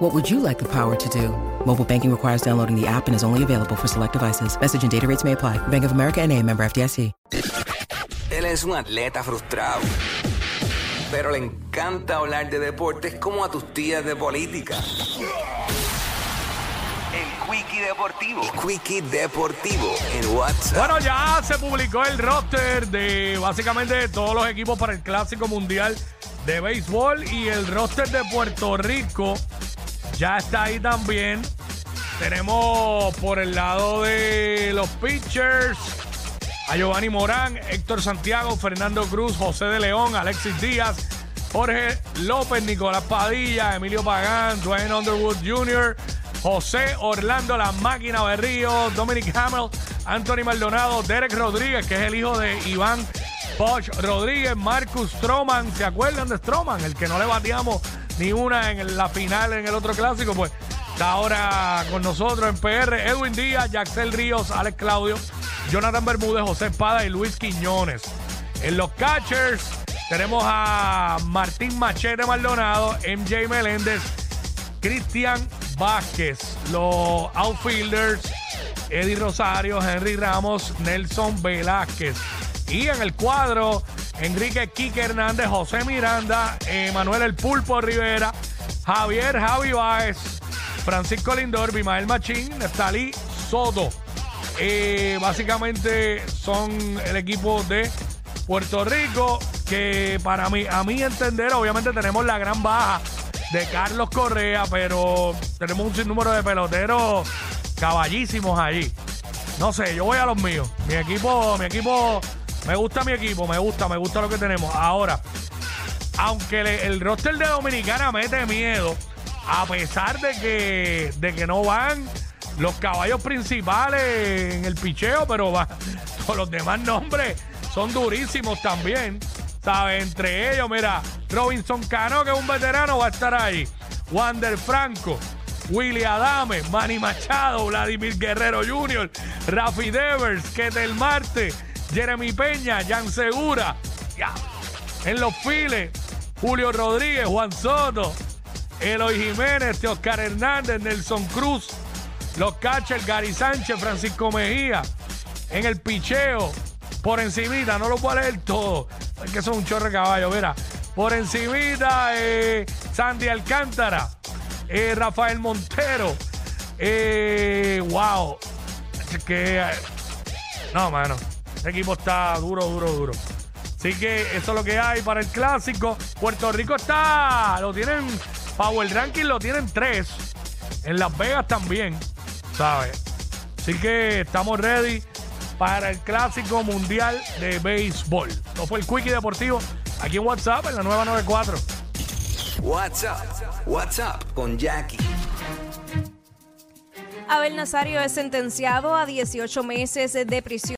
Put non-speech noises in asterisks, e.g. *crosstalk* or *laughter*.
What would you like the power to do? Mobile banking requires downloading the app and is only available for select devices. Message and data rates may apply. Bank of America and a member FDIC. Él es un atleta frustrado, pero le encanta hablar de deportes como a tus tías de política. El Quickie Deportivo. El Quickie Deportivo en WhatsApp. Bueno, ya se publicó el roster de básicamente todos los equipos para el Clásico Mundial de Béisbol y el roster de Puerto Rico ya está ahí también. Tenemos por el lado de los pitchers a Giovanni Morán, Héctor Santiago, Fernando Cruz, José de León, Alexis Díaz, Jorge López, Nicolás Padilla, Emilio Pagán, Dwayne Underwood Jr., José Orlando La Máquina Berrío, Dominic Hamill, Anthony Maldonado, Derek Rodríguez, que es el hijo de Iván Bosch Rodríguez, Marcus Stroman. ¿Se acuerdan de Stroman? El que no le bateamos ni una en la final en el otro clásico, pues está ahora con nosotros en PR. Edwin Díaz, Jaxel Ríos, Alex Claudio, Jonathan Bermúdez, José Espada y Luis Quiñones. En los catchers tenemos a Martín Machete Maldonado, MJ Meléndez, Cristian Vázquez. Los outfielders, Eddie Rosario, Henry Ramos, Nelson Velázquez. Y en el cuadro, Enrique Quique Hernández, José Miranda, Manuel El Pulpo Rivera, Javier Javi Báez, Francisco Lindor, Bimael Machín, Nestalí Soto. Eh, básicamente son el equipo de Puerto Rico que para mí, a mi entender, obviamente tenemos la gran baja de Carlos Correa, pero tenemos un sinnúmero de peloteros caballísimos allí. No sé, yo voy a los míos. Mi equipo, mi equipo, me gusta mi equipo, me gusta, me gusta lo que tenemos. Ahora, aunque el roster de Dominicana mete miedo, a pesar de que, de que no van los caballos principales en el picheo, pero va, *laughs* todos los demás nombres son durísimos también. ¿Sabes? Entre ellos, mira, Robinson Cano, que es un veterano, va a estar ahí. Wander Franco, Willy Adame, Manny Machado, Vladimir Guerrero Jr., Rafi Devers, Ketel Marte, Jeremy Peña, Jan Segura. En los files, Julio Rodríguez, Juan Soto, Eloy Jiménez, Oscar Hernández, Nelson Cruz, los catchers, Gary Sánchez, Francisco Mejía. En el picheo, por encimita, no lo voy a leer todo, es que son un chorro de caballo, mira. Por encimita, eh, Sandy Alcántara, eh, Rafael Montero, eh, wow. Que, eh, no, mano, este equipo está duro, duro, duro. Así que eso es lo que hay para el clásico. Puerto Rico está, lo tienen, Power Ranking lo tienen tres. En Las Vegas también, ¿sabes? Así que estamos ready para el clásico mundial de béisbol. Esto fue el Quickie Deportivo aquí en WhatsApp en la nueva 94. WhatsApp. WhatsApp con Jackie. Abel Nazario es sentenciado a 18 meses de prisión.